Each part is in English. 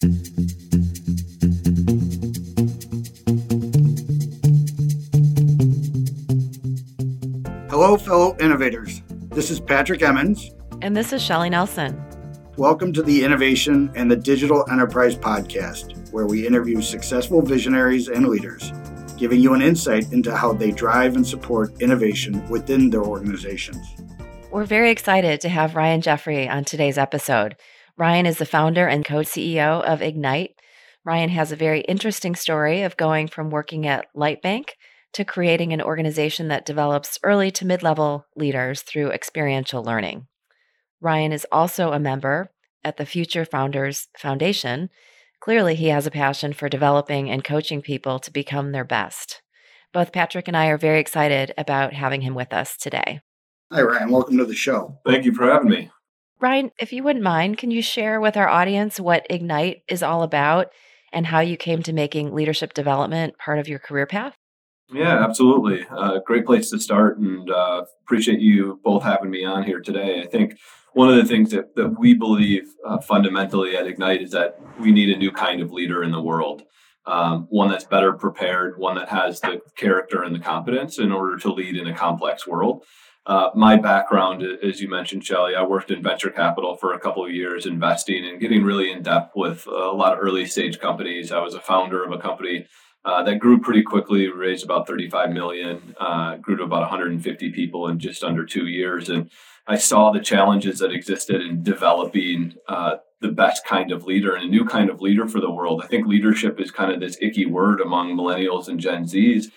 Hello, fellow innovators. This is Patrick Emmons. And this is Shelly Nelson. Welcome to the Innovation and the Digital Enterprise Podcast, where we interview successful visionaries and leaders, giving you an insight into how they drive and support innovation within their organizations. We're very excited to have Ryan Jeffrey on today's episode. Ryan is the founder and co CEO of Ignite. Ryan has a very interesting story of going from working at Lightbank to creating an organization that develops early to mid level leaders through experiential learning. Ryan is also a member at the Future Founders Foundation. Clearly, he has a passion for developing and coaching people to become their best. Both Patrick and I are very excited about having him with us today. Hi, Ryan. Welcome to the show. Thank you for having me. Ryan, if you wouldn't mind, can you share with our audience what Ignite is all about and how you came to making leadership development part of your career path? Yeah, absolutely. Uh, great place to start, and uh, appreciate you both having me on here today. I think one of the things that, that we believe uh, fundamentally at Ignite is that we need a new kind of leader in the world. Um, one that's better prepared, one that has the character and the competence in order to lead in a complex world. Uh, my background, as you mentioned, Shelly, I worked in venture capital for a couple of years, investing and getting really in depth with a lot of early stage companies. I was a founder of a company uh, that grew pretty quickly, raised about 35 million, uh, grew to about 150 people in just under two years. And I saw the challenges that existed in developing uh, the best kind of leader and a new kind of leader for the world. I think leadership is kind of this icky word among millennials and Gen Zs.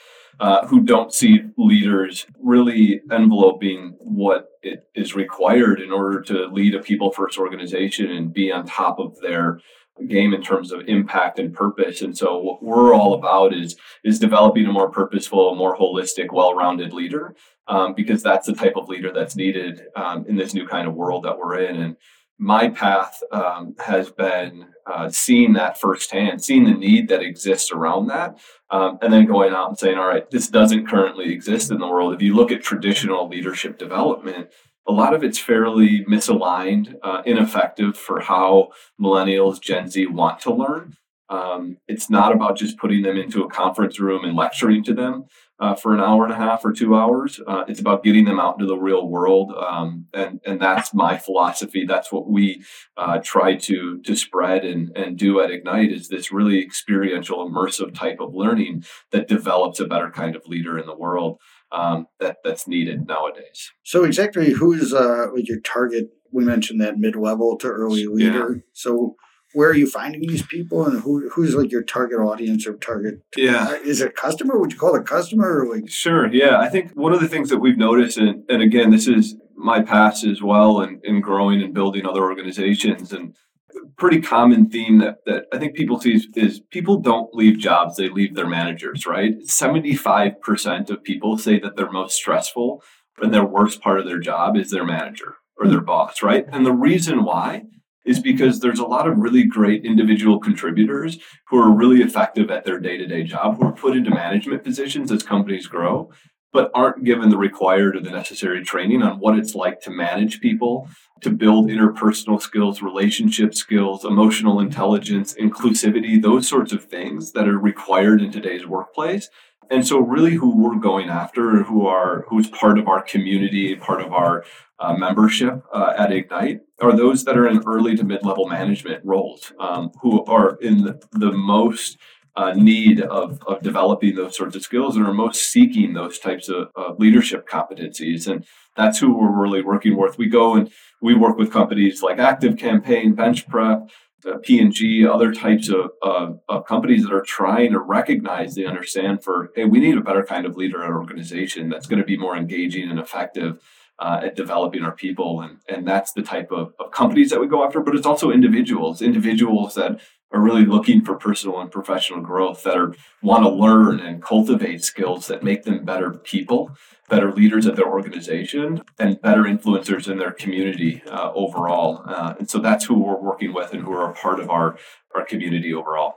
Uh, who don't see leaders really enveloping what it is required in order to lead a people first organization and be on top of their game in terms of impact and purpose. And so what we're all about is is developing a more purposeful, more holistic, well-rounded leader, um, because that's the type of leader that's needed um, in this new kind of world that we're in. And my path um, has been uh, seeing that firsthand, seeing the need that exists around that, um, and then going out and saying, all right, this doesn't currently exist in the world. If you look at traditional leadership development, a lot of it's fairly misaligned, uh, ineffective for how millennials, Gen Z want to learn. Um, it's not about just putting them into a conference room and lecturing to them uh, for an hour and a half or two hours. Uh, it's about getting them out into the real world, um, and and that's my philosophy. That's what we uh, try to to spread and and do at Ignite. Is this really experiential, immersive type of learning that develops a better kind of leader in the world um, that that's needed nowadays. So exactly who is uh, like your target? We mentioned that mid level to early leader. Yeah. So where are you finding these people and who who's like your target audience or target yeah uh, is it a customer would you call it a customer or like sure yeah i think one of the things that we've noticed and, and again this is my past as well and in, in growing and building other organizations and pretty common theme that, that I think people see is, is, people don't leave jobs, they leave their managers, right? 75% of people say that their most stressful and their worst part of their job is their manager or their boss, right? And the reason why is because there's a lot of really great individual contributors who are really effective at their day-to-day job who are put into management positions as companies grow but aren't given the required or the necessary training on what it's like to manage people, to build interpersonal skills, relationship skills, emotional intelligence, inclusivity, those sorts of things that are required in today's workplace. And so really who we're going after, who are who's part of our community, part of our uh, membership uh, at Ignite, are those that are in early to mid-level management roles, um, who are in the, the most uh, need of, of developing those sorts of skills and are most seeking those types of, of leadership competencies. And that's who we're really working with. We go and we work with companies like ActiveCampaign, Bench Prep, P&G, other types of, of, companies that are trying to recognize, they understand for, hey, we need a better kind of leader at organization that's going to be more engaging and effective uh, at developing our people. And, and that's the type of, of companies that we go after, but it's also individuals, individuals that are really looking for personal and professional growth that are want to learn and cultivate skills that make them better people better leaders at their organization and better influencers in their community uh, overall. Uh, and so that's who we're working with and who are a part of our our community overall.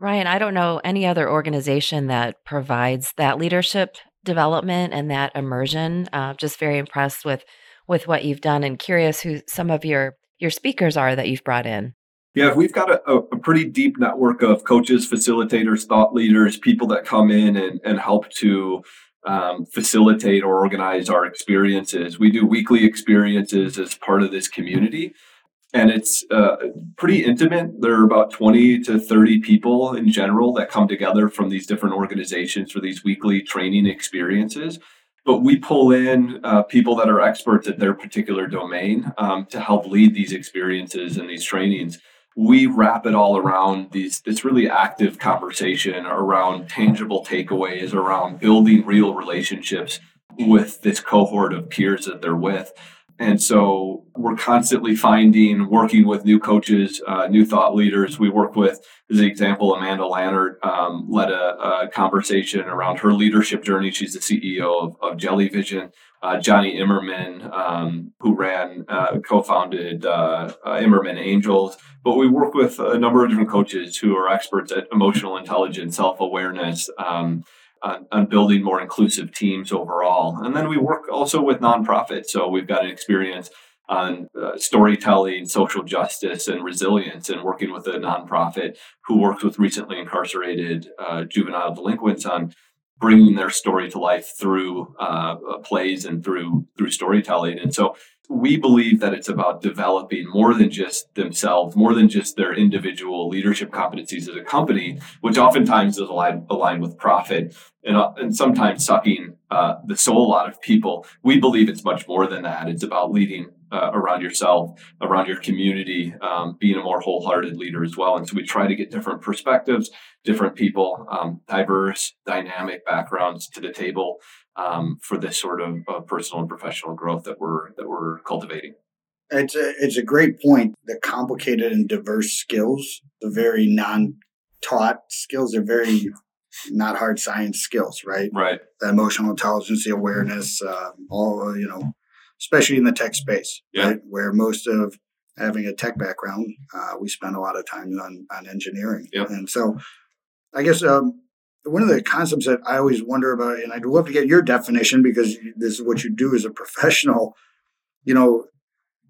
Ryan i don't know any other organization that provides that leadership development and that immersion. Uh, just very impressed with with what you've done and curious who some of your your speakers are that you've brought in Yeah, we've got a, a, pretty deep network of coaches, facilitators, thought leaders, people that come in and, and help to um, facilitate or organize our experiences. We do weekly experiences as part of this community, and it's uh, pretty intimate. There are about 20 to 30 people in general that come together from these different organizations for these weekly training experiences but we pull in uh, people that are experts at their particular domain um, to help lead these experiences and these trainings we wrap it all around these this really active conversation around tangible takeaways around building real relationships with this cohort of peers that they're with and so we're constantly finding, working with new coaches, uh, new thought leaders. We work with, as an example, Amanda Lannert um, led a, a, conversation around her leadership journey. She's the CEO of, of Jellyvision. Uh, Jonny Imerman, um, who ran, uh, co-founded uh, uh, Imerman Angels. But we work with a number of different coaches who are experts at emotional intelligence, self-awareness, um, on, on, building more inclusive teams overall. And then we work also with nonprofits. So we've got an experience on uh, storytelling, social justice, and resilience, and working with a nonprofit who works with recently incarcerated uh, juvenile delinquents on bringing their story to life through uh, plays and through through storytelling. And so we believe that it's about developing more than just themselves, more than just their individual leadership competencies as a company, which oftentimes is aligned, aligned with profit and, uh, and sometimes sucking uh, the soul out of people. We believe it's much more than that. It's about leading uh, around yourself, around your community, um, being a more wholehearted leader as well. And so we try to get different perspectives, different people, um, diverse, dynamic backgrounds to the table um, for this sort of uh, personal and professional growth that we're that we're cultivating. It's a it's a great point. The complicated and diverse skills, the very non-taught skills, are very not hard science skills, right? Right. The emotional intelligence, the awareness, uh, all you know, especially in the tech space, yeah. right? Where most of having a tech background, uh, we spend a lot of time on on engineering, yep. and so I guess um, one of the concepts that I always wonder about, and I'd love to get your definition because this is what you do as a professional, you know,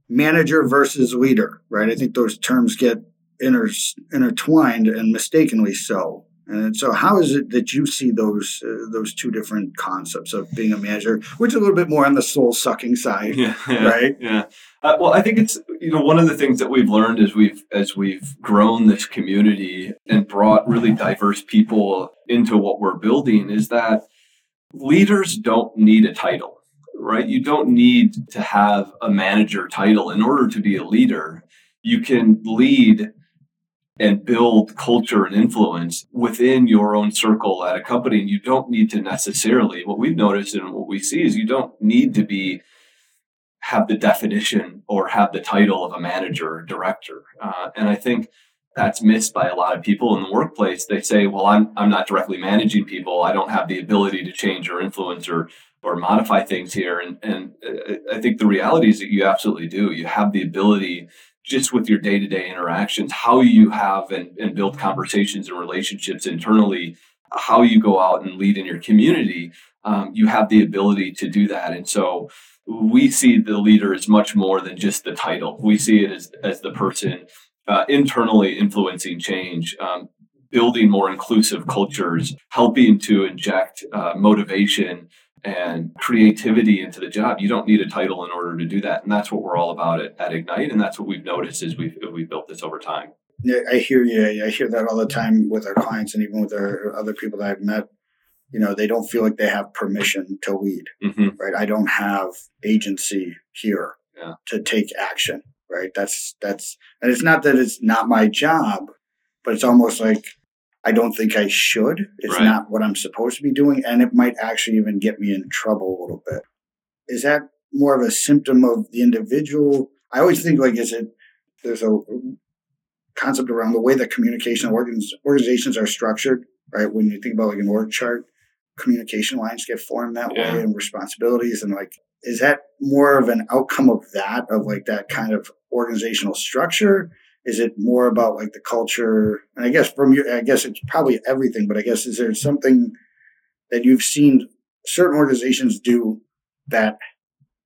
manager versus leader, right? I think those terms get inter- intertwined and mistakenly so. And so, how is it that you see those uh, those two different concepts of being a manager, which is a little bit more on the soul sucking side, yeah, yeah, right? Yeah. Uh, well, I think it's you know one of the things that we've learned as we've as we've grown this community and brought really diverse people into what we're building is that leaders don't need a title, right? You don't need to have a manager title in order to be a leader. You can lead and build culture and influence within your own circle at a company. And you don't need to necessarily, what we've noticed and what we see is you don't need to be have the definition or have the title of a manager or director. Uh, and I think that's missed by a lot of people in the workplace. They say, well, I'm, I'm not directly managing people. I don't have the ability to change or influence or, or modify things here. And, and uh, I think the reality is that you absolutely do. You have the ability just with your day to day interactions, how you have and, and build conversations and relationships internally, how you go out and lead in your community, um, you have the ability to do that. And so we see the leader as much more than just the title. We see it as, as the person uh, internally influencing change, um, building more inclusive cultures, helping to inject uh, motivation and creativity into the job. You don't need a title in order to do that. And that's what we're all about at, at Ignite. And that's what we've noticed as we've, we've built this over time. Yeah, I hear you. I hear that all the time with our clients and even with our other people that I've met. You know, they don't feel like they have permission to lead, mm-hmm. right? I don't have agency here yeah. to take action, right? That's, that's, and it's not that it's not my job, but it's almost like I don't think I should. It's right. not what I'm supposed to be doing. And it might actually even get me in trouble a little bit. Is that more of a symptom of the individual? I always think like, is it, there's a concept around the way that communication organizations are structured, right? When you think about like an org chart, communication lines get formed that yeah. way and responsibilities and like, is that more of an outcome of that, of like that kind of organizational structure? Is it more about like the culture? And I guess from your, I guess it's probably everything, but I guess is there something that you've seen certain organizations do that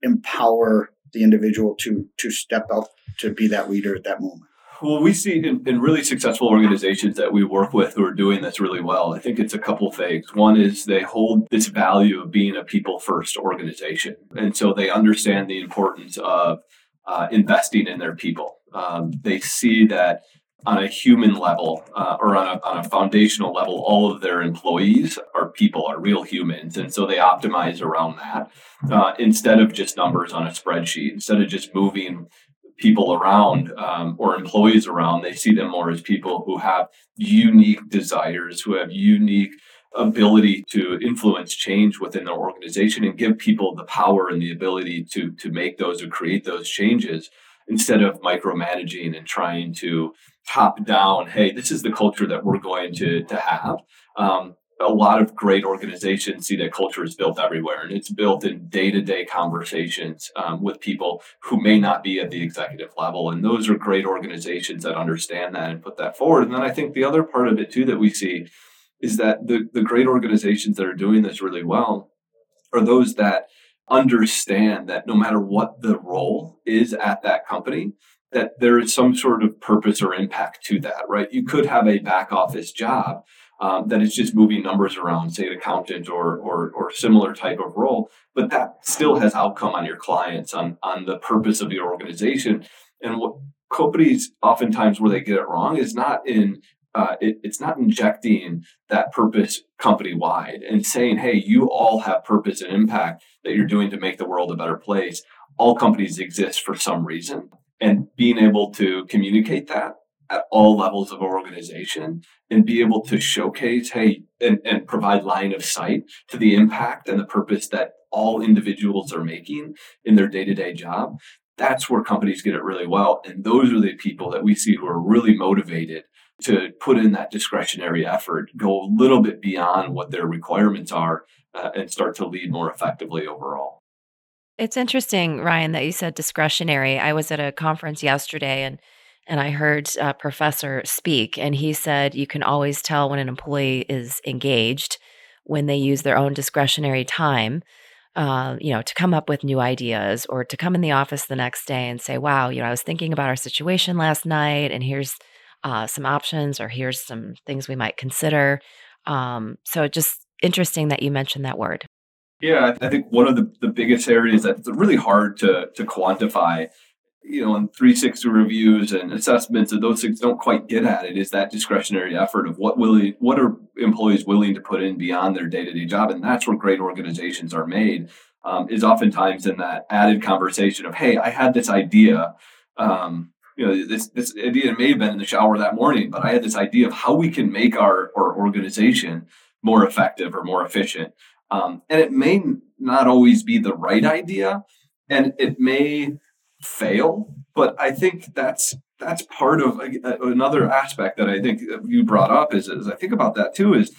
empower the individual to to step up to be that leader at that moment? Well, we see in, in, really successful organizations that we work with who are doing this really well. I think it's a couple things. One is they hold this value of being a people first organization. And so they understand the importance of uh, investing in their people. Um, they see that on a human level uh, or on a, on a foundational level, all of their employees are people, are real humans. And so they optimize around that uh, instead of just numbers on a spreadsheet, instead of just moving people around um, or employees around. They see them more as people who have unique desires, who have unique ability to influence change within their organization and give people the power and the ability to to make those or create those changes instead of micromanaging and trying to top down hey this is the culture that we're going to to have. Um, a lot of great organizations see that culture is built everywhere and it's built in day-to-day conversations um, with people who may not be at the executive level and those are great organizations that understand that and put that forward. And then i think the other part of it too that we see is that the, the great organizations that are doing this really well are those that understand that no matter what the role is at that company that there is some sort of purpose or impact to that right you could have a back office job um, that is just moving numbers around, say an accountant or, or, or similar type of role, but that still has outcome on your clients, on, on the purpose of your organization. And what companies oftentimes where they get it wrong is not in uh, it, it's not injecting that purpose company wide and saying, hey, you all have purpose and impact that you're doing to make the world a better place. All companies exist for some reason. And being able to communicate that at all levels of our organization and be able to showcase, hey, and, and provide line of sight to the impact and the purpose that all individuals are making in their day to day job. That's where companies get it really well. And those are the people that we see who are really motivated to put in that discretionary effort, go a little bit beyond what their requirements are, uh, and start to lead more effectively overall. It's interesting, Ryan, that you said discretionary. I was at a conference yesterday and and I heard a professor speak, and he said you can always tell when an employee is engaged when they use their own discretionary time, uh, you know, to come up with new ideas or to come in the office the next day and say, "Wow, you know, I was thinking about our situation last night, and here's uh, some options, or here's some things we might consider." Um, so, just interesting that you mentioned that word. Yeah, I think one of the, the biggest areas that's really hard to to quantify you know, in 360 reviews and assessments of those things don't quite get at it is that discretionary effort of what will what are employees willing to put in beyond their day-to-day job. And that's where great organizations are made, um, is oftentimes in that added conversation of, hey, I had this idea. Um, you know, this, this idea may have been in the shower that morning, but I had this idea of how we can make our, our organization more effective or more efficient. Um, and it may not always be the right idea, and it may fail. But I think that's that's part of another aspect that I think you brought up is, is I think about that too is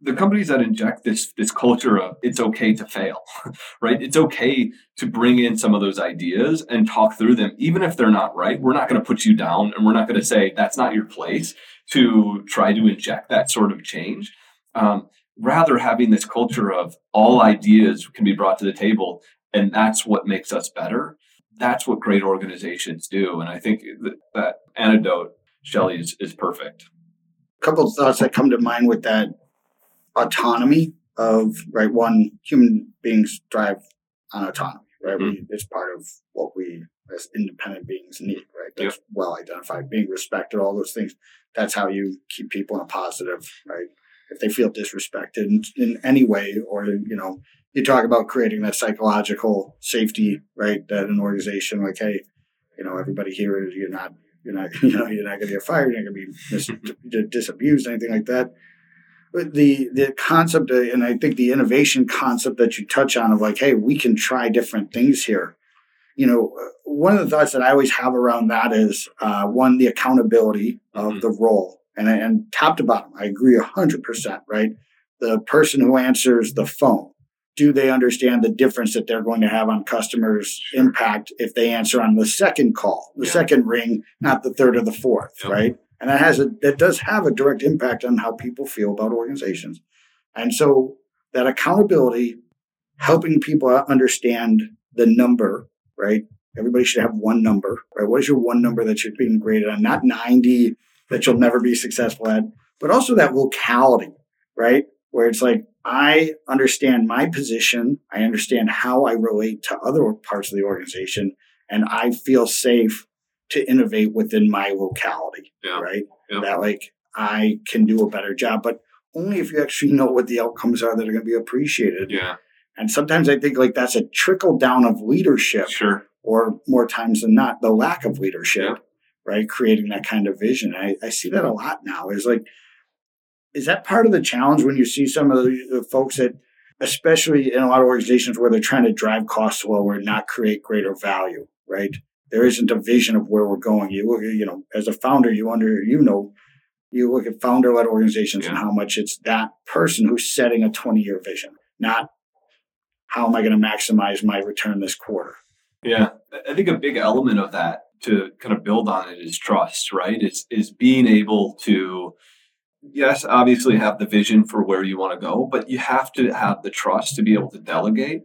the companies that inject this this culture of it's okay to fail, right? It's okay to bring in some of those ideas and talk through them, even if they're not right. We're not going to put you down, and we're not going to say that's not your place to try to inject that sort of change. Um, rather, having this culture of all ideas can be brought to the table, and that's what makes us better that's what great organizations do. And I think that, that anecdote, Shelly, is, is perfect. A couple of thoughts that come to mind with that autonomy of, right, one, human beings drive on autonomy, right? Mm-hmm. We, it's part of what we as independent beings need, right? That's yep. well identified, being respected, all those things. That's how you keep people in a positive, right? If they feel disrespected in, in any way or, you know, you talk about creating that psychological safety, right? That an organization like, hey, you know, everybody here, you're not, you're not, you know, you're not going to get fired, you're not going to be mis- disabused, anything like that. The the concept, uh, and I think the innovation concept that you touch on of like, hey, we can try different things here. You know, uh, one of the thoughts that I always have around that is uh, one, the accountability of mm-hmm. the role, and and top to bottom, I agree hundred percent. Right, the person who answers the phone do they understand the difference that they're going to have on customers' impact if they answer on the second call, the yeah. second ring, not the third or the fourth, right? And that has a that does have a direct impact on how people feel about organizations. And so that accountability, helping people understand the number, right? everybody should have one number, right? What is your one number that you're being graded on? Not 90 that you'll never be successful at, but also that locality, right? Where it's like, I understand my position. I understand how I relate to other parts of the organization and I feel safe to innovate within my locality, Yeah. right? Yeah. That like I can do a better job, but only if you actually know what the outcomes are that are going to be appreciated. Yeah, And sometimes I think like that's a trickle down of leadership, sure. or more times than not, the lack of leadership, Yeah. right? Creating that kind of vision. I, I see that a lot now. Is like, is that part of the challenge when you see some of the, the folks that, especially in a lot of organizations where they're trying to drive costs lower and not create greater value, right? There isn't a vision of where we're going. You look, you know, as a founder, you under, you know, you look at founder-led organizations and how much it's that person who's setting a 20-year vision, not how am I going to maximize my return this quarter. Yeah, I think a big element of that to kind of build on it is trust, right? Is is being able to, yes, obviously have the vision for where you want to go, but you have to have the trust to be able to delegate.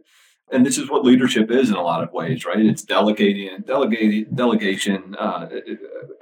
And this is what leadership is in a lot of ways, right? It's delegating delegating, delegation. Uh,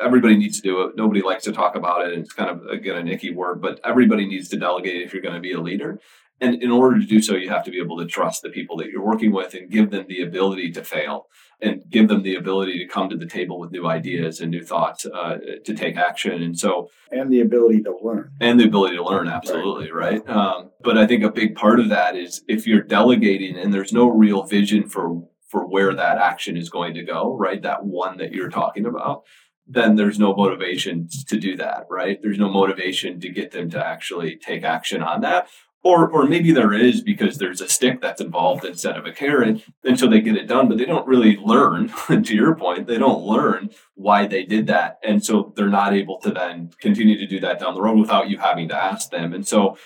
everybody needs to do it. Nobody likes to talk about it. It's kind of again an icky word, but everybody needs to delegate if you're going to be a leader. And in order to do so, you have to be able to trust the people that you're working with and give them the ability to fail and give them the ability to come to the table with new ideas and new thoughts uh, to take action. And so, and the ability to learn. and the ability to learn, absolutely, right? Um, but I think a big part of that is if you're delegating and there's no real vision for for where that action is going to go, right? That one that you're talking about, then there's no motivation to do that, right? There's no motivation to get them to actually take action on that. Or, or maybe there is because there's a stick that's involved instead of a carrot, and so they get it done, but they don't really learn. to your point, they don't learn why they did that, and so they're not able to then continue to do that down the road without you having to ask them. And so,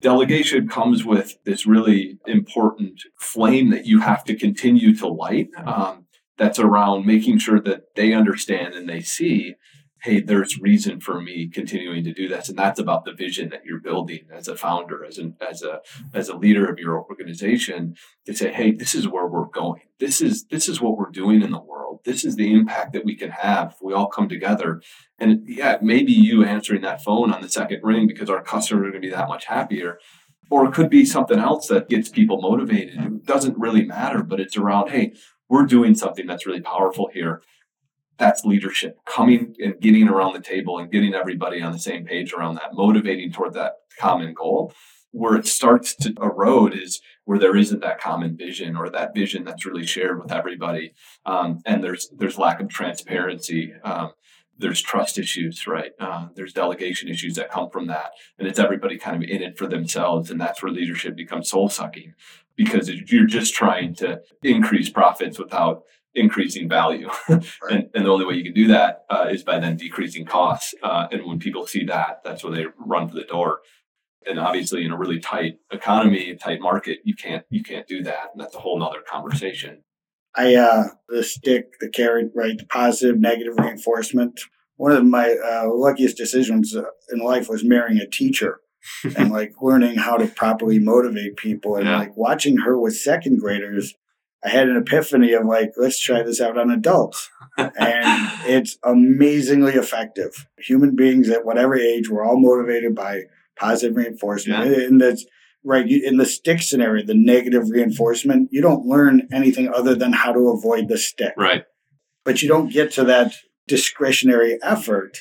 delegation comes with this really important flame that you have to continue to light. Um, that's around making sure that they understand and they see hey there's reason for me continuing to do this. And that's about the vision that you're building as a founder as an as a as a leader of your organization to say hey this is where we're going. This is this is what we're doing in the world. This is the impact that we can have if we all come together. And yeah maybe you answering that phone on the second ring because our customers are going to be that much happier. Or it could be something else that gets people motivated. It doesn't really matter but it's around hey we're doing something that's really powerful here that's leadership coming and getting around the table and getting everybody on the same page around that motivating toward that common goal. Where it starts to erode is where there isn't that common vision or that vision that's really shared with everybody. Um, and there's there's lack of transparency. Um, there's trust issues right? Uh, there's delegation issues that come from that. And it's everybody kind of in it for themselves. And that's where leadership becomes soul sucking because you're just trying to increase profits without increasing value. and, and the only way you can do that uh, is by then decreasing costs. Uh, and when people see that, that's when they run for the door. And obviously, in a really tight economy, tight market, you can't you can't do that. And that's a whole nother conversation. I uh the stick, the carrot, right? The positive, negative reinforcement. One of my uh, luckiest decisions uh, in life was marrying a teacher and like learning how to properly motivate people and Yeah. like watching her with second graders. I had an epiphany of like, let's try this out on adults. and it's amazingly effective. Human beings at whatever age, we're all motivated by positive reinforcement. Yeah. And that's right. You, in the stick scenario, the negative reinforcement, you don't learn anything other than how to avoid the stick. Right. But you don't get to that discretionary effort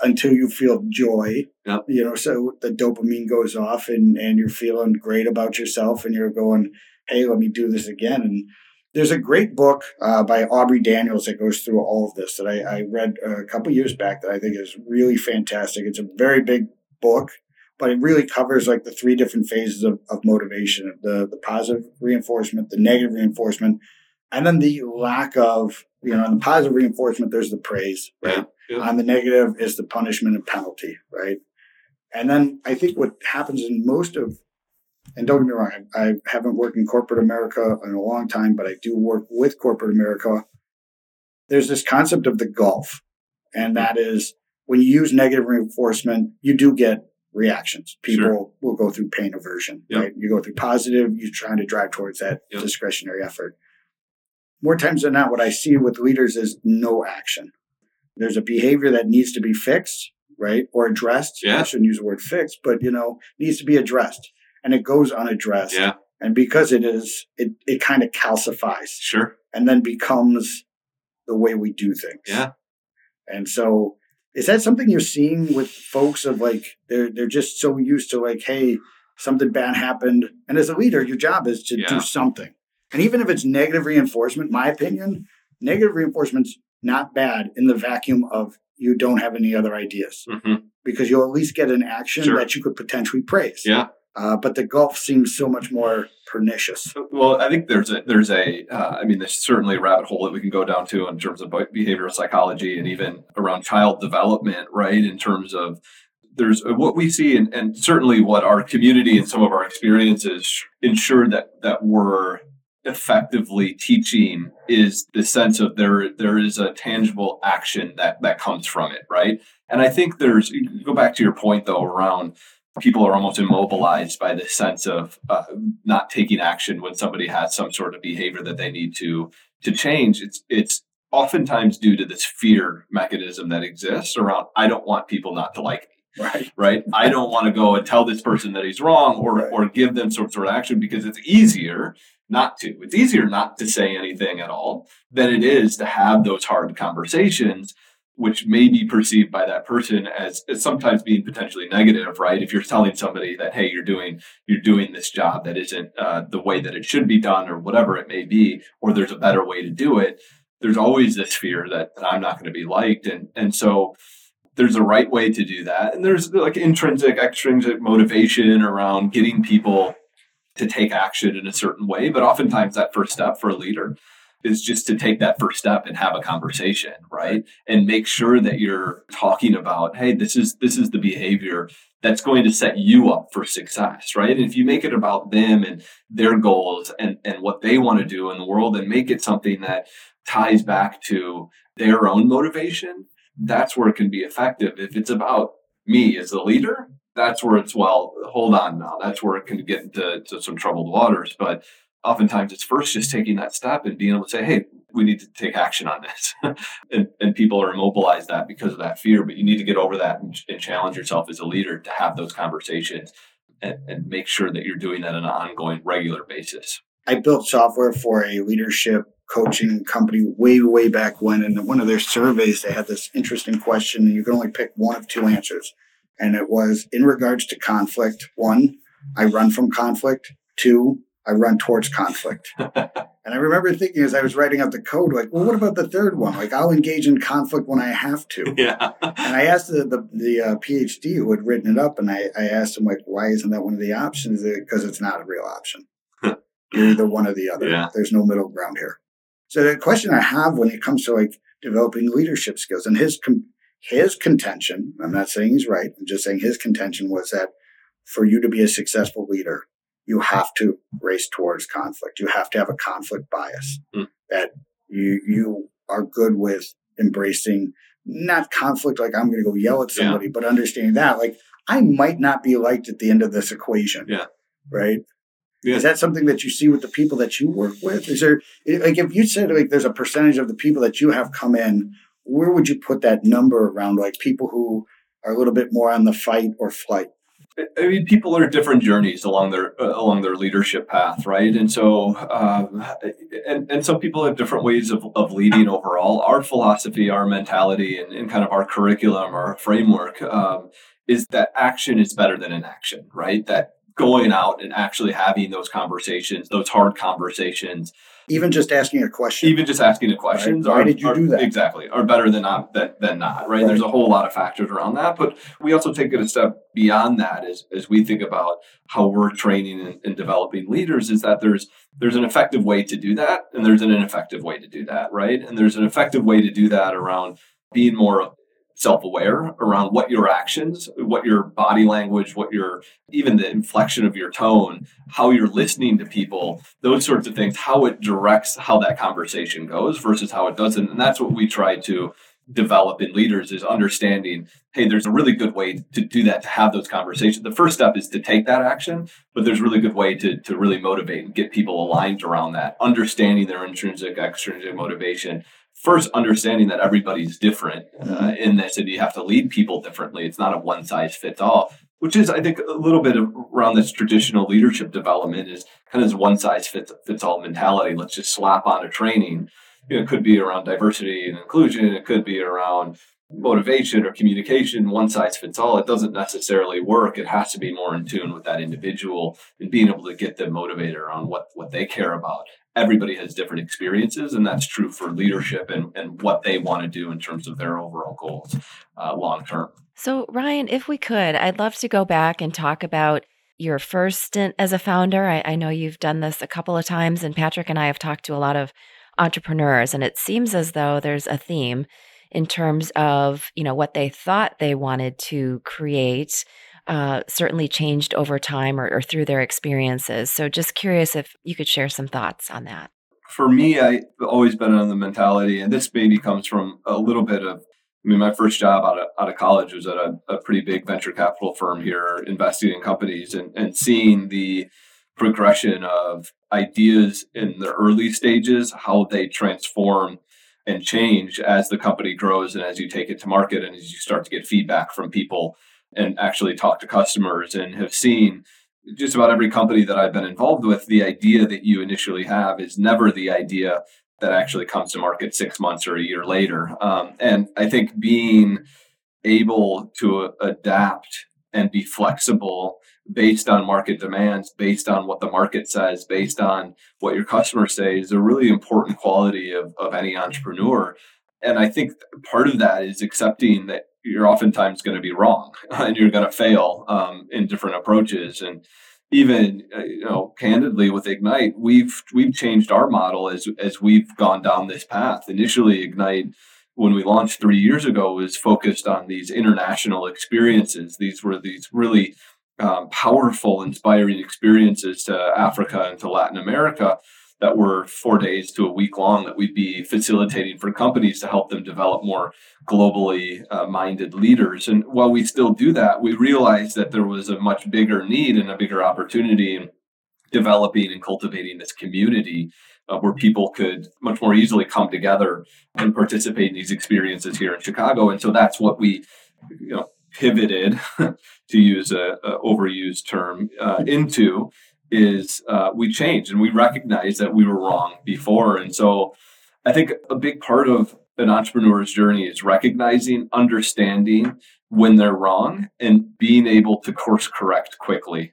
until you feel joy. Yep. You know, so the dopamine goes off and, and you're feeling great about yourself and you're going, hey, let me do this again. And there's a great book uh, by Aubrey Daniels that goes through all of this that I, I read a couple years back that I think is really fantastic. It's a very big book, but it really covers like the three different phases of, of motivation the, the positive reinforcement, the negative reinforcement, and then the lack of, you know, in the positive reinforcement, there's the praise, right? Yeah. On the negative is the punishment and penalty, right? And then I think what happens in most of and don't get me wrong, I, I haven't worked in corporate America in a long time, but I do work with corporate America. There's this concept of the gulf, and that is when you use negative reinforcement, you do get reactions. People Sure. will go through pain aversion, Yep. right? You go through positive, you're trying to drive towards that Yep. discretionary effort. more times than not, what I see with leaders is no action. There's a behavior that needs to be fixed, right? Or addressed. Yeah. I shouldn't use the word fixed, but you know, needs to be addressed. And it goes unaddressed. Yeah. And because it is, it, it kind of calcifies Sure. and then becomes the way we do things. Yeah. And so is that something you're seeing with folks of like they're they're just so used to like, hey, something bad happened. And as a leader, your job is to Yeah. do something. And even if it's negative reinforcement, my opinion, negative reinforcement's not bad in the vacuum of you don't have any other ideas hmm because you'll at least get an action Sure. that you could potentially praise. Yeah. Uh, but the golf seems so much more pernicious. Well, I think there's a there's a uh, I mean there's certainly a rabbit hole that we can go down to in terms of behavioral psychology and even around child development, right? In terms of there's what we see and, and certainly what our community and some of our experiences ensure that that we're effectively teaching is the sense of there there is a tangible action that that comes from it, right? And I think there's go back to your point though around people are almost immobilized by the sense of uh, not taking action when somebody has some sort of behavior that they need to to change. It's it's oftentimes due to this fear mechanism that exists around I don't want people not to like me Right. right? I don't want to go and tell this person that he's wrong or Right. or give them some sort of action because it's easier not to. It's easier not to say anything at all than it is to have those hard conversations, which may be perceived by that person as, as sometimes being potentially negative, right? If you're telling somebody that hey, you're doing you're doing this job that isn't uh, the way that it should be done or whatever it may be, or there's a better way to do it. There's always this fear that, that I'm not going to be liked, and and so there's a right way to do that and there's like intrinsic extrinsic motivation around getting people to take action in a certain way but oftentimes that first step for a leader is just to take that first step and have a conversation right and make sure that you're talking about hey this is this is the behavior that's going to set you up for success right and if you make it about them and their goals and and what they want to do in the world and make it something that ties back to their own motivation that's where it can be effective. If it's about me as the leader, that's where it's, well, hold on now. That's where it can get into to some troubled waters. But oftentimes it's first just mm-hmm. taking that step and being able to say, hey, we need to take action on this. and, and people are immobilized that because of that fear. But you need to get over that and, and challenge yourself as a leader to have those conversations and, and make sure that you're doing that on an ongoing, regular basis. I built software for a leadership coaching company way, way back when. And one of their surveys, they had this interesting question, and you can only pick one of two answers. And it was in regards to conflict one, I run from conflict. Two, I run towards conflict. and I remember thinking as I was writing out the code, like, well, what about the third one? Like, I'll engage in conflict when I have to. yeah. And I asked the the, the uh, PhD who had written it up, and I, I asked him like, why isn't that one of the options? Because it's not a real option. You're either one or the other. Yeah. There's no middle ground here. So the question I have when it comes to like developing leadership skills, and his com- his contention, I'm not saying he's right. I'm just saying his contention was that for you to be a successful leader, you have to race towards conflict. You have to have a conflict bias Hmm. that you you are good with embracing not conflict like I'm going to go yell at Yeah. somebody, but understanding that like I might not be liked at the end of this equation. Yeah. Right. Yeah. Is that something that you see with the people that you work with? Is there like if you said like there's a percentage of the people that you have come in, where would you put that number around like people who are a little bit more on the fight or flight? I mean, people are different journeys along their uh, along their leadership path, right? And so, um, and and some people have different ways of, of leading overall. Our philosophy, our mentality, and, and kind of our curriculum, our framework um, is that action is better than inaction, right? That going out and actually having those conversations, those hard conversations, Even just asking a question. even just asking the questions Right. Why are, did you are- do that? exactly are better than not than, than not right? Right. there's a whole lot of factors around that but we also take it a step beyond that as, as we think about how we're training and, and developing leaders is that there's there's an effective way to do that and there's an ineffective way to do that right and there's an effective way to do that around being more self-aware around what your actions what your body language what your even the inflection of your tone how you're listening to people those sorts of things how it directs how that conversation goes versus how it doesn't. And that's what we try to develop in leaders is understanding hey there's a really good way to do that to have those conversations. The first step is to take that action but there's a really good way to, to really motivate and get people aligned around that. Understanding their intrinsic extrinsic motivation first understanding that everybody's different uh, in this and you have to lead people differently it's not a one size fits all which is i think a little bit of, around this traditional leadership development is kind of this one size fits, fits all mentality let's just slap on a training you know, it could be around diversity and inclusion. It could be around motivation or communication. One size fits all. It doesn't necessarily work. It has to be more in tune with that individual and being able to get them motivated around what, what they care about. Everybody has different experiences, and that's true for leadership and, and what they want to do in terms of their overall goals uh, long term. So, Ryan, if we could, I'd love to go back and talk about your first stint as a founder. I, I know you've done this a couple of times, and Patrick and I have talked to a lot of entrepreneurs and it seems as though there's a theme in terms of you know what they thought they wanted to create uh, certainly changed over time or, or through their experiences. So just curious if you could share some thoughts on that. For me i've always been on the mentality and this maybe comes from a little bit of I mean, my first job out of, out of college was at a, a pretty big venture capital firm here, investing in companies and, and seeing the progression of ideas in the early stages, how they transform and change as the company grows and as you take it to market and as you start to get feedback from people and actually talk to customers and have seen just about every company that I've been involved with, the idea that you initially have is never the idea that actually comes to market six months or a year later. Um, and I think being able to adapt and be flexible based on market demands, based on what the market says, based on what your customers say is a really important quality of, of any entrepreneur. And I think part of that is accepting that you're oftentimes going to be wrong and you're going to fail um, in different approaches. And even uh, you know, candidly with Ignite, we've we've changed our model as as we've gone down this path. Initially, Ignite when we launched three years ago was focused on these international experiences. These were these really um, powerful, inspiring experiences to Africa and to Latin America that were four days to a week long that we'd be facilitating for companies to help them develop more globally uh, minded leaders. And while we still do that, we realized that there was a much bigger need and a bigger opportunity in developing and cultivating this community uh, where people could much more easily come together and participate in these experiences here in Chicago. And so that's what we, you know, pivoted, to use a, a overused term, uh, into is uh, we changed and we recognized that we were wrong before. And so I think a big part of an entrepreneur's journey is recognizing, understanding when they're wrong, and being able to course correct quickly.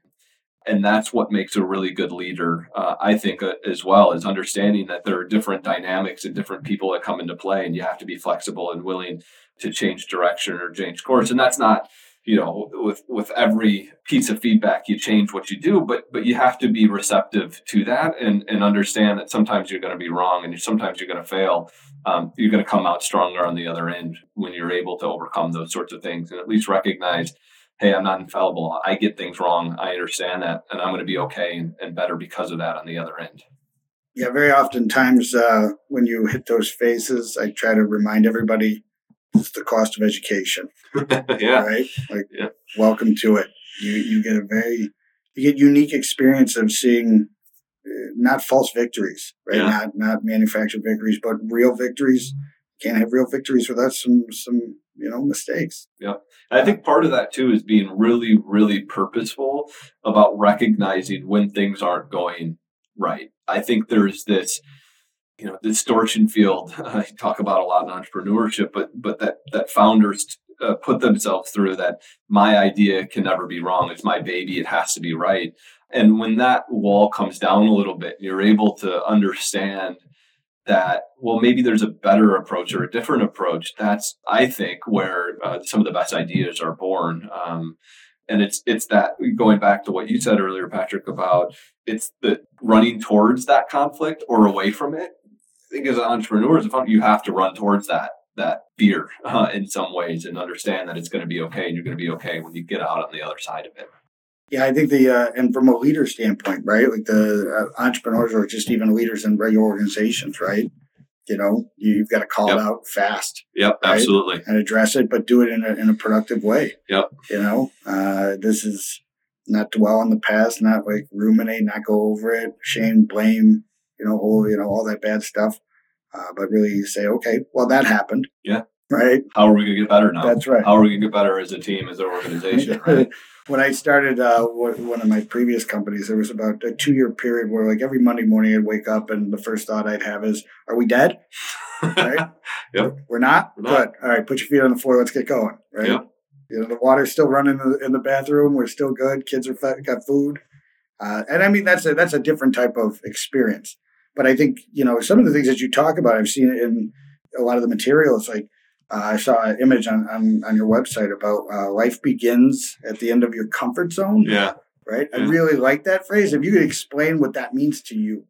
And that's what makes a really good leader, uh, I think, uh, as well, is understanding that there are different dynamics and different people that come into play, and you have to be flexible and willing to change direction or change course. And that's not, you know, with with every piece of feedback you change what you do, but but you have to be receptive to that and and understand that sometimes you're going to be wrong and sometimes you're going to fail. Um, you're going to come out stronger on the other end when you're able to overcome those sorts of things and at least recognize hey, I'm not infallible. I get things wrong. I understand that, and I'm going to be okay and, and better because of that on the other end. Yeah, very often times uh, when you hit those phases, I try to remind everybody it's the cost of education. yeah. Right? Like, yeah. welcome to it. You, you get a very, you get unique experience of seeing uh, not false victories, right? Yeah. Not, not manufactured victories, but real victories. Can't have real victories without some, some, you know, mistakes. Yeah. I think part of that too is being really, really purposeful about recognizing when things aren't going right. I think there's this, you know distortion field I talk about a lot in entrepreneurship, but but that that founders uh, put themselves through that my idea can never be wrong. It's my baby. It has to be right. And when that wall comes down a little bit, you're able to understand that well maybe there's a better approach or a different approach that's i think where uh, some of the best ideas are born um, and it's it's that going back to what you said earlier patrick about it's the running towards that conflict or away from it think as an entrepreneur, as a founder, you have to run towards that that fear uh, in some ways and understand that it's going to be okay and you're going to be okay when you get out on the other side of it. Yeah, I think the uh, and from a leader standpoint, right? Like the uh, entrepreneurs or just even leaders in regular organizations, right? you know, you've got to call Yep. it out fast Yep, Right? absolutely. and address it, but do it in a, in a productive way. Yep. You know, uh, this is not dwell on the past, not like ruminate, not go over it, shame, blame, you know, all, you know, all that bad stuff. Uh, but really you say, okay, well, that happened. Yeah. Right. How are we going to get better now? That's right. How are we going to get better as a team, as an organization? Right? when I started uh, one one of my previous companies, there was about a two year period where, like, every Monday morning I'd wake up and the first thought I'd have is, "Are we dead? Right? Yep. We're not. We're not. Good. All right. Put your feet on the floor. Let's get going. Right. Yep. You know, the water's still running in the, in the bathroom. We're still good. Kids are fed, got food, uh, and I mean that's a that's a different type of experience. But I think you know some of the things that you talk about, I've seen it in a lot of the materials. Like uh, I saw an image on on, on your website about uh, life begins at the end of your comfort zone. yeah. Right. I really like that phrase. If you could explain what that means to you.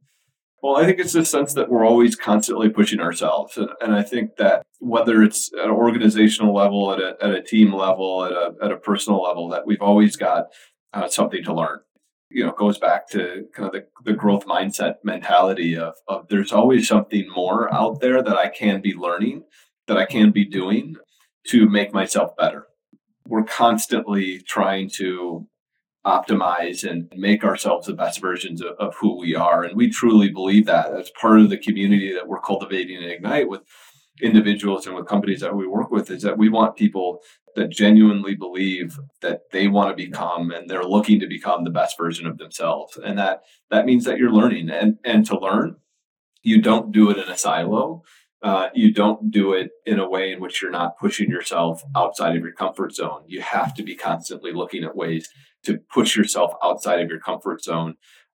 Well, I think it's the sense that we're always constantly pushing ourselves. And, and I think that whether it's at an organizational level, at a, at a team level, at a, at a personal level, that we've always got uh, something to learn. You know, goes back to kind of the, the growth mindset mentality of, of there's always something more out there that I can be learning, that I can be doing to make myself better. We're constantly trying to optimize and make ourselves the best versions of, of who we are. And we truly believe that. That's part of the community that we're cultivating and Ignite with individuals and with companies that we work with is that we want people that genuinely believe that they want to become and they're looking to become the best version of themselves. And that that means that you're learning and and to learn, you don't do it in a silo. Uh, you don't do it in a way in which you're not pushing yourself outside of your comfort zone. You have to be constantly looking at ways to push yourself outside of your comfort zone.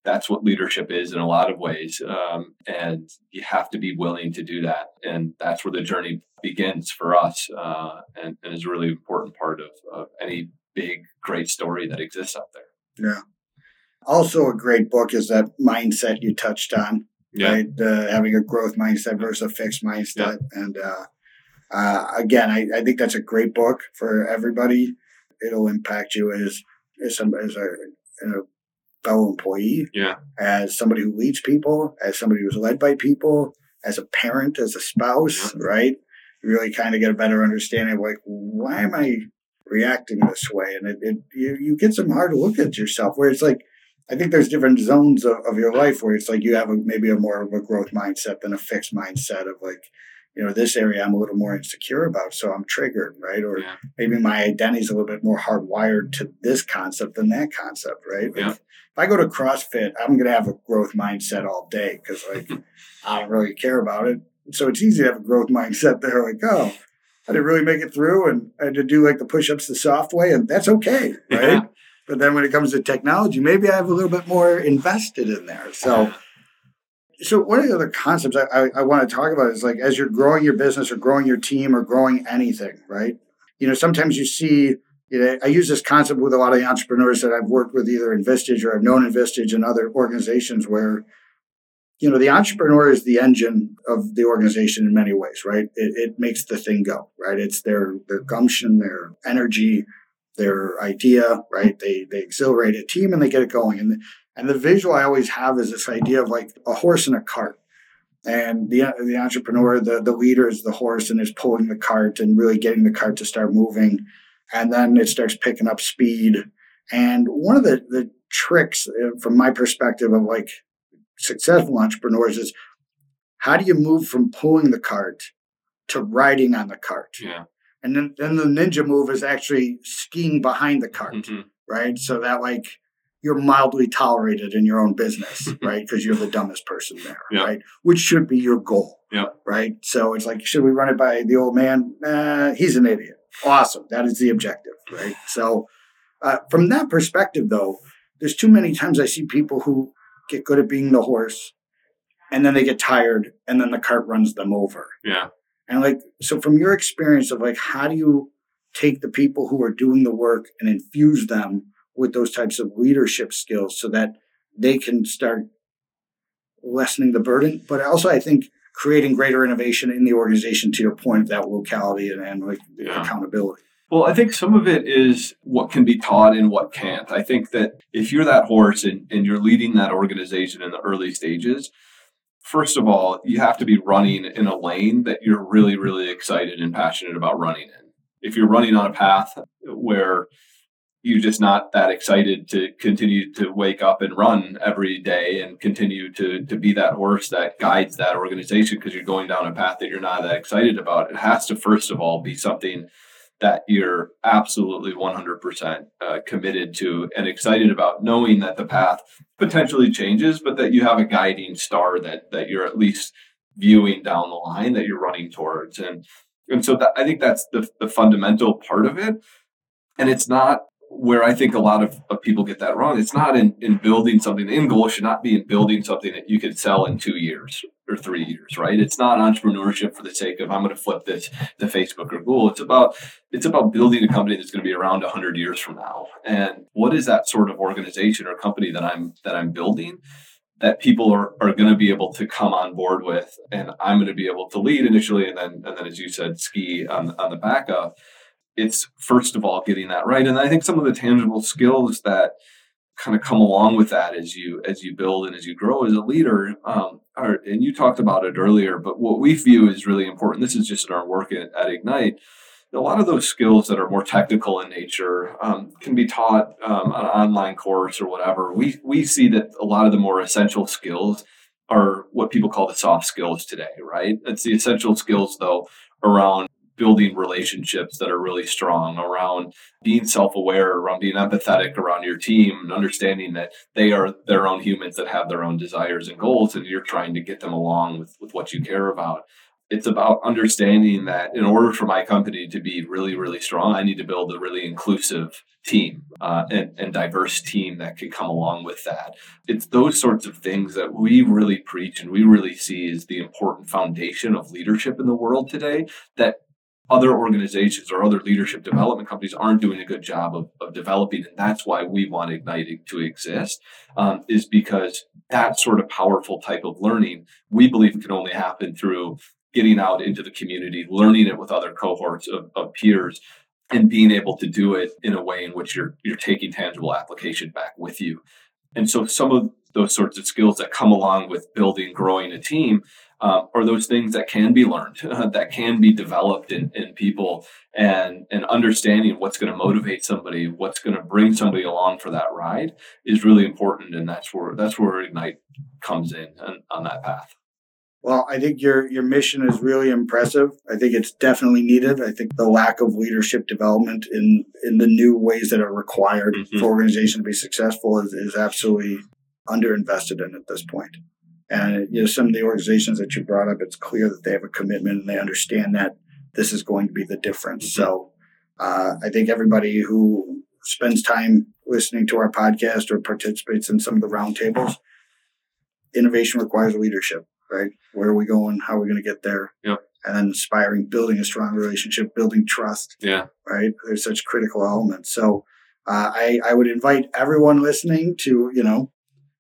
That's what leadership is in a lot of ways. Um, and you have to be willing to do that. And that's where the journey begins for us uh, and, and is a really important part of, of any big, great story that exists out there. Yeah. Also, a great book is that mindset you touched on. right? Uh, having a growth mindset versus a fixed mindset. And uh, uh, again, I, I think that's a great book for everybody. It'll impact you as as, some, as a, a fellow employee, Yeah. as somebody who leads people, as somebody who's led by people, as a parent, as a spouse, right? You really kind of get a better understanding of like, why am I reacting this way? And it, it you, you get some hard look at yourself where it's like, I think there's different zones of, of your life where it's like you have a, maybe a more of a growth mindset than a fixed mindset of like, you know, this area I'm a little more insecure about, so I'm triggered, right? Or Yeah. maybe my identity is a little bit more hardwired to this concept than that concept, right? Yeah. If I go to CrossFit, I'm going to have a growth mindset all day because like I don't really care about it. So it's easy to have a growth mindset there, like, oh, I didn't really make it through, and I had to do like the push-ups the soft way, and that's okay, right? Yeah. But then when it comes to technology, maybe I have a little bit more invested in there. So, so one of the other concepts I, I, I want to talk about is like as you're growing your business or growing your team or growing anything, right? You know, sometimes you see, you know, I use this concept with a lot of the entrepreneurs that I've worked with, either in Vistage or I've known in Vistage and other organizations where, you know, the entrepreneur is the engine of the organization in many ways, right? It, it makes the thing go, right? It's their their gumption, their energy, their idea, right? They they exhilarate a team and they get it going. And and the visual I always have is this idea of like a horse and a cart. And the the entrepreneur, the the leader is the horse and is pulling the cart and really getting the cart to start moving. And then it starts picking up speed. And one of the, the tricks uh, from my perspective of like successful entrepreneurs is how do you move from pulling the cart to riding on the cart? Yeah. And then, then the ninja move is actually skiing behind the cart Mhm. right? So that like you're mildly tolerated in your own business, right? Because you're the dumbest person there, Yeah. right? Which should be your goal, Yeah. right? So it's like, should we run it by the old man? Uh, he's an idiot. Awesome. That is the objective, right? So uh, from that perspective, though, there's too many times I see people who get good at being the horse and then they get tired and then the cart runs them over. Yeah. And like, so from your experience of like, how do you take the people who are doing the work and infuse them with those types of leadership skills so that they can start lessening the burden? But also, I think creating greater innovation in the organization to your point of that locality and, and like Yeah. accountability. Well, I think some of it is what can be taught and what can't. I think that if you're that horse and, and you're leading that organization in the early stages, first of all, you have to be running in a lane that you're really, really excited and passionate about running in. If you're running on a path where you're just not that excited to continue to wake up and run every day and continue to to be that horse that guides that organization because you're going down a path that you're not that excited about. It has to first of all be something that you're absolutely 100% uh, committed to and excited about knowing that the path potentially changes but that you have a guiding star that that you're at least viewing down the line that you're running towards and and so that, i think that's the, the fundamental part of it and it's not where I think a lot of, of people get that wrong. It's not in, in building something. The end goal should not be in building something that you could sell in two years or three years, right? It's not entrepreneurship for the sake of I'm going to flip this to Facebook or Google. It's about it's about building a company that's going to be around 100 years from now. And what is that sort of organization or company that I'm that I'm building? that people are, are going to be able to come on board with and i'm going to be able to lead initially and then and then as you said ski on, on the back of it's first of all getting that right. And i think some of the tangible skills that kind of come along with that as you as you build and as you grow as a leader um, are, and you talked about it earlier but what we view is really important. This is just in our work at, at ignite. A lot of those skills that are more technical in nature um, can be taught um, on an online course or whatever. We we see that a lot of the more essential skills are what people call the soft skills today right? It's the essential skills though around building relationships that are really strong around being self-aware around being empathetic around your team and understanding that they are their own humans that have their own desires and goals and you're trying to get them along with, with what you care about. It's about understanding that in order for my company to be really really strong i need to build a really inclusive team uh, and, and diverse team that can come along with that. It's those sorts of things that we really preach and we really see as the important foundation of leadership in the world today that other organizations or other leadership development companies aren't doing a good job of, of developing and that's why we want ignite to exist um, is because that sort of powerful type of learning we believe can only happen through getting out into the community learning it with other cohorts of, of peers and being able to do it in a way in which you're you're taking tangible application back with you. And so some of those sorts of skills that come along with building growing a team uh, are those things that can be learned, that can be developed in, in people, and and understanding what's going to motivate somebody, what's going to bring somebody along for that ride is really important, and that's where that's where Ignite comes in on, on that path. Well, I think your your mission is really impressive. I think it's definitely needed. I think the lack of leadership development in in the new ways that are required mm-hmm. for organizations to be successful is, is absolutely underinvested in at this point. And you know, some of the organizations that you brought up, it's clear that they have a commitment and they understand that this is going to be the difference. Mm-hmm. So uh, I think everybody who spends time listening to our podcast or participates in some of the roundtables, innovation requires leadership, right? Where are we going? How are we going to get there? Yep. And then inspiring, building a strong relationship, building trust. Yeah. Right. There's such critical elements. So uh, I, I would invite everyone listening to, you know,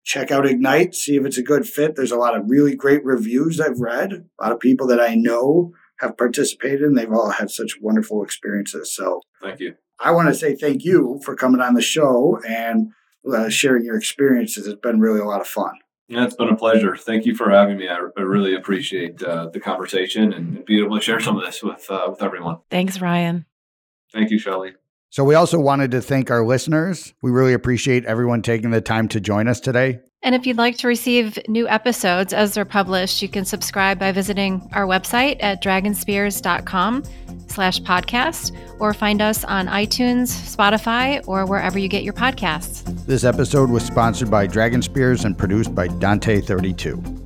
check out Ignite, see if it's a good fit. There's a lot of really great reviews I've read. A lot of people that I know have participated and they've all had such wonderful experiences. So thank you. I want to say thank you for coming on the show and uh, sharing your experiences. It's been really a lot of fun. Yeah, it's been a pleasure. Thank you for having me. I, I really appreciate uh, the conversation and being able to share some of this with uh, with everyone. Thanks, Ryan. Thank you, Shelly. So, we also wanted to thank our listeners. We really appreciate everyone taking the time to join us today. And if you'd like to receive new episodes as they're published, you can subscribe by visiting our website at dragonspears.com slash podcast or find us on iTunes, Spotify, or wherever you get your podcasts. This episode was sponsored by DragonSpears and produced by Dante32.